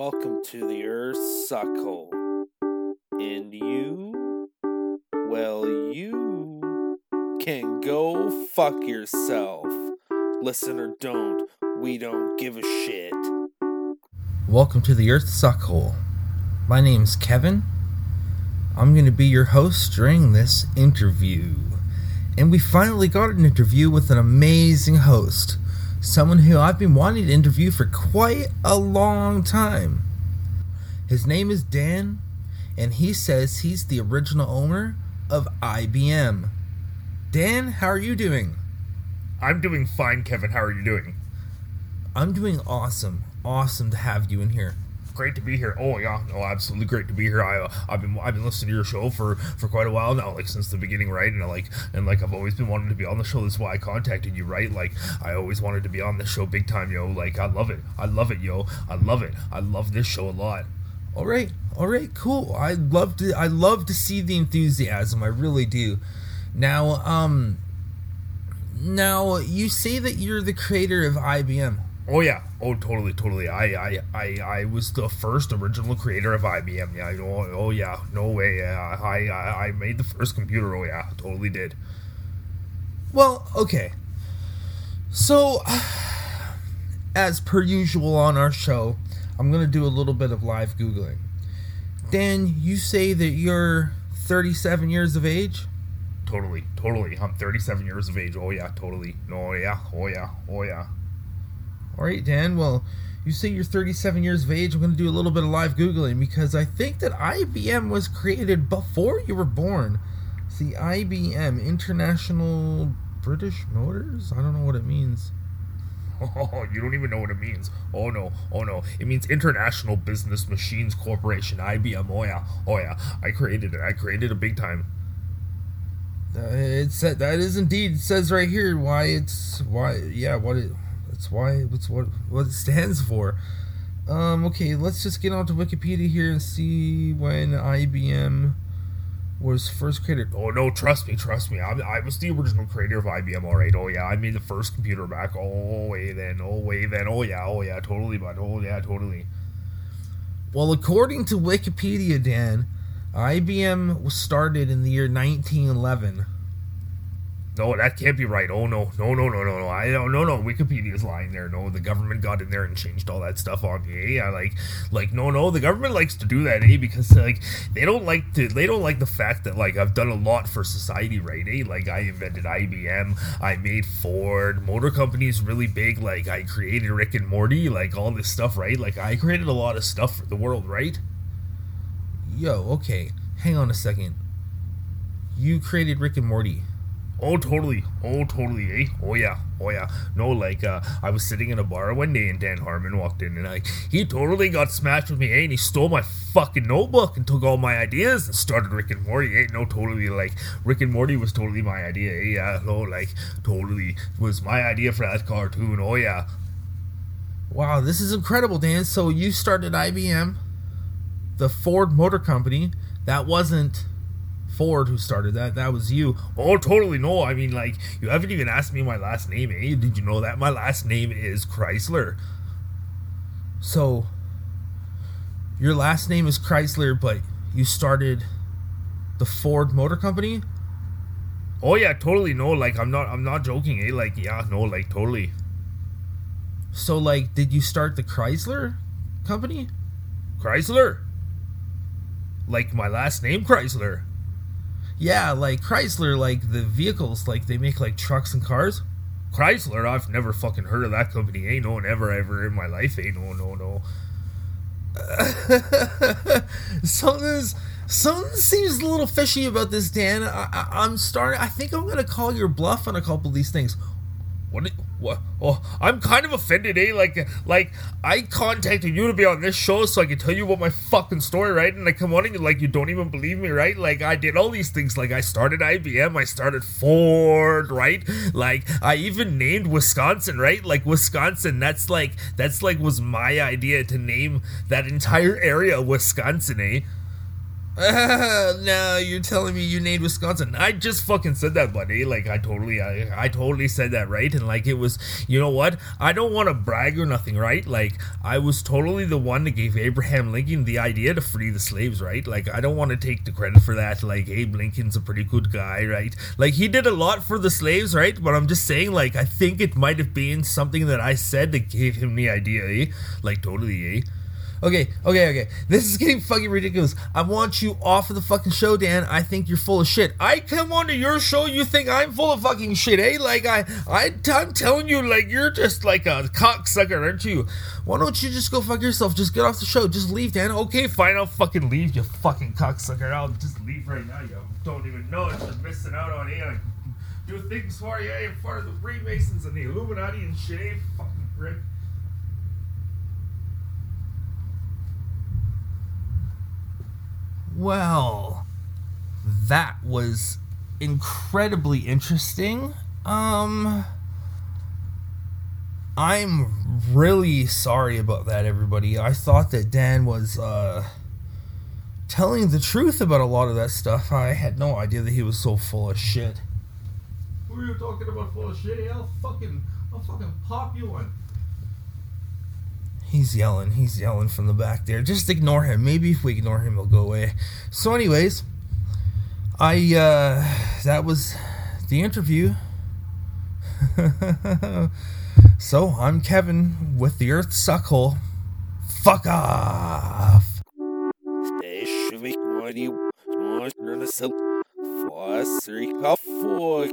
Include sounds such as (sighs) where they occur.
Welcome to the Earth Suckhole. And you, well, you can go fuck yourself. Listen or don't, we don't give a shit. Welcome to the Earth Suckhole. My name's Kevin. I'm going to be your host during this interview. And we finally got an interview with an amazing host someone who I've been wanting to interview for quite a long time. His name is Dan, and he says he's the original owner of IBM. Dan, how are you doing? I'm doing fine, Kevin. How are you doing? I'm doing awesome. Awesome to have you in here great to be here. Oh yeah, oh absolutely great to be here. I uh, I've been I've been listening to your show for for quite a while now, like since the beginning, right? And like and like I've always been wanting to be on the show. That's why I contacted you, right? Like I always wanted to be on the show big time, yo. Like I love it. I love it, yo. I love it. I love this show a lot. All right, all right, cool. I love to I love to see the enthusiasm. I really do. Now, um, now you say that you're the creator of IBM. Oh yeah. Oh totally, totally. I I I, I was the first original creator of IBM. Yeah. Oh, oh yeah. No way. Yeah. I, I I made the first computer. Oh yeah. Totally did. Well, okay. So, (sighs) as per usual on our show, I'm gonna do a little bit of live googling. Dan, you say that you're 37 years of age. Totally, totally. I'm 37 years of age. Oh yeah, totally. No, yeah. Oh yeah. Oh yeah. All right, Dan. Well, you say you're 37 years of age. I'm going to do a little bit of live Googling because I think that IBM was created before you were born. See, IBM, International British Motors? I don't know what it means. Oh, (laughs) you don't even know what it means. Oh no, oh no. It means International Business Machines Corporation, IBM. Oh yeah, oh yeah. I created it. I created it big time. Uh, it said that is indeed it says right here why it's why yeah what it that's why. What's what what it stands for. Um, okay, let's just get onto Wikipedia here and see when IBM was first created. Oh no, trust me, trust me. I, I was the original creator of IBM. All right. Oh yeah, I made the first computer back. Oh way then. Oh way then. Oh yeah. Oh yeah. Totally, but oh yeah, totally. Well, according to Wikipedia, Dan, IBM was started in the year 1911 no, that can't be right. Oh no, no, no, no, no, no. I don't, no, no. Wikipedia's lying there. No, the government got in there and changed all that stuff on me. Eh? I like, like, no, no. The government likes to do that, eh? Because like they don't like to, they don't like the fact that like I've done a lot for society, right? Eh? Like I invented IBM, I made Ford, motor companies really big. Like I created Rick and Morty, like all this stuff, right? Like I created a lot of stuff for the world, right? Yo, okay. Hang on a second. You created Rick and Morty Oh, totally. Oh, totally. Eh? Oh, yeah. Oh, yeah. No, like, uh, I was sitting in a bar one day and Dan Harmon walked in and I, he totally got smashed with me, eh? And he stole my fucking notebook and took all my ideas and started Rick and Morty, eh? No, totally. Like, Rick and Morty was totally my idea, eh? Yeah. No, like, totally was my idea for that cartoon. Oh, yeah. Wow, this is incredible, Dan. So you started IBM, the Ford Motor Company. That wasn't Ford who started that. That was you. Oh, totally. No, I mean, like, you haven't even asked me my last name, eh? Did you know that? My last name is Chrysler. So, your last name is Chrysler, but you started the Ford Motor Company? Oh yeah, totally. No, like I'm not I'm not joking, eh? Like, yeah, no, like totally. So like did you start the Chrysler company? Chrysler? Like my last name Chrysler yeah, like Chrysler, like the vehicles, like they make like trucks and cars. Chrysler, I've never fucking heard of that company. Ain't no one ever ever in my life. Ain't no no no. (laughs) something's something seems a little fishy about this, Dan. I, am starting. I think I'm gonna call your bluff on a couple of these things. What? Oh, I'm kind of offended, eh? Like, like I contacted you to be on this show so I could tell you about my fucking story, right? And I come on and you like you don't even believe me, right? Like I did all these things. Like I started IBM, I started Ford, right? Like I even named Wisconsin, right? Like Wisconsin. That's like that's like was my idea to name that entire area Wisconsin, eh? (laughs) Uh, no, you're telling me you named Wisconsin. I just fucking said that, buddy. Like I totally, I, I totally said that, right? And like it was, you know what? I don't want to brag or nothing, right? Like I was totally the one that gave Abraham Lincoln the idea to free the slaves, right? Like I don't want to take the credit for that. Like Abe Lincoln's a pretty good guy, right? Like he did a lot for the slaves, right? But I'm just saying, like I think it might have been something that I said that gave him the idea, eh? Like totally, eh? Okay, okay, okay. This is getting fucking ridiculous. I want you off of the fucking show, Dan. I think you're full of shit. I come onto your show, you think I'm full of fucking shit, eh? Like I, I, I'm telling you, like you're just like a cocksucker, aren't you? Why don't you just go fuck yourself? Just get off the show. Just leave, Dan. Okay, fine. I'll fucking leave, you fucking cocksucker. I'll just leave right now. You don't even know it. You're missing out on it. Do things for you, eh? In front of the Freemasons and the Illuminati and shit, eh? Fucking prick. Well, that was incredibly interesting. Um I'm really sorry about that everybody. I thought that Dan was uh telling the truth about a lot of that stuff. I had no idea that he was so full of shit. Who are you talking about full of shit? I'll fucking I'll fucking pop you one. He's yelling. He's yelling from the back there. Just ignore him. Maybe if we ignore him, he'll go away. So, anyways, I uh that was the interview. (laughs) so I'm Kevin with the Earth Suckhole. Fuck off. For three for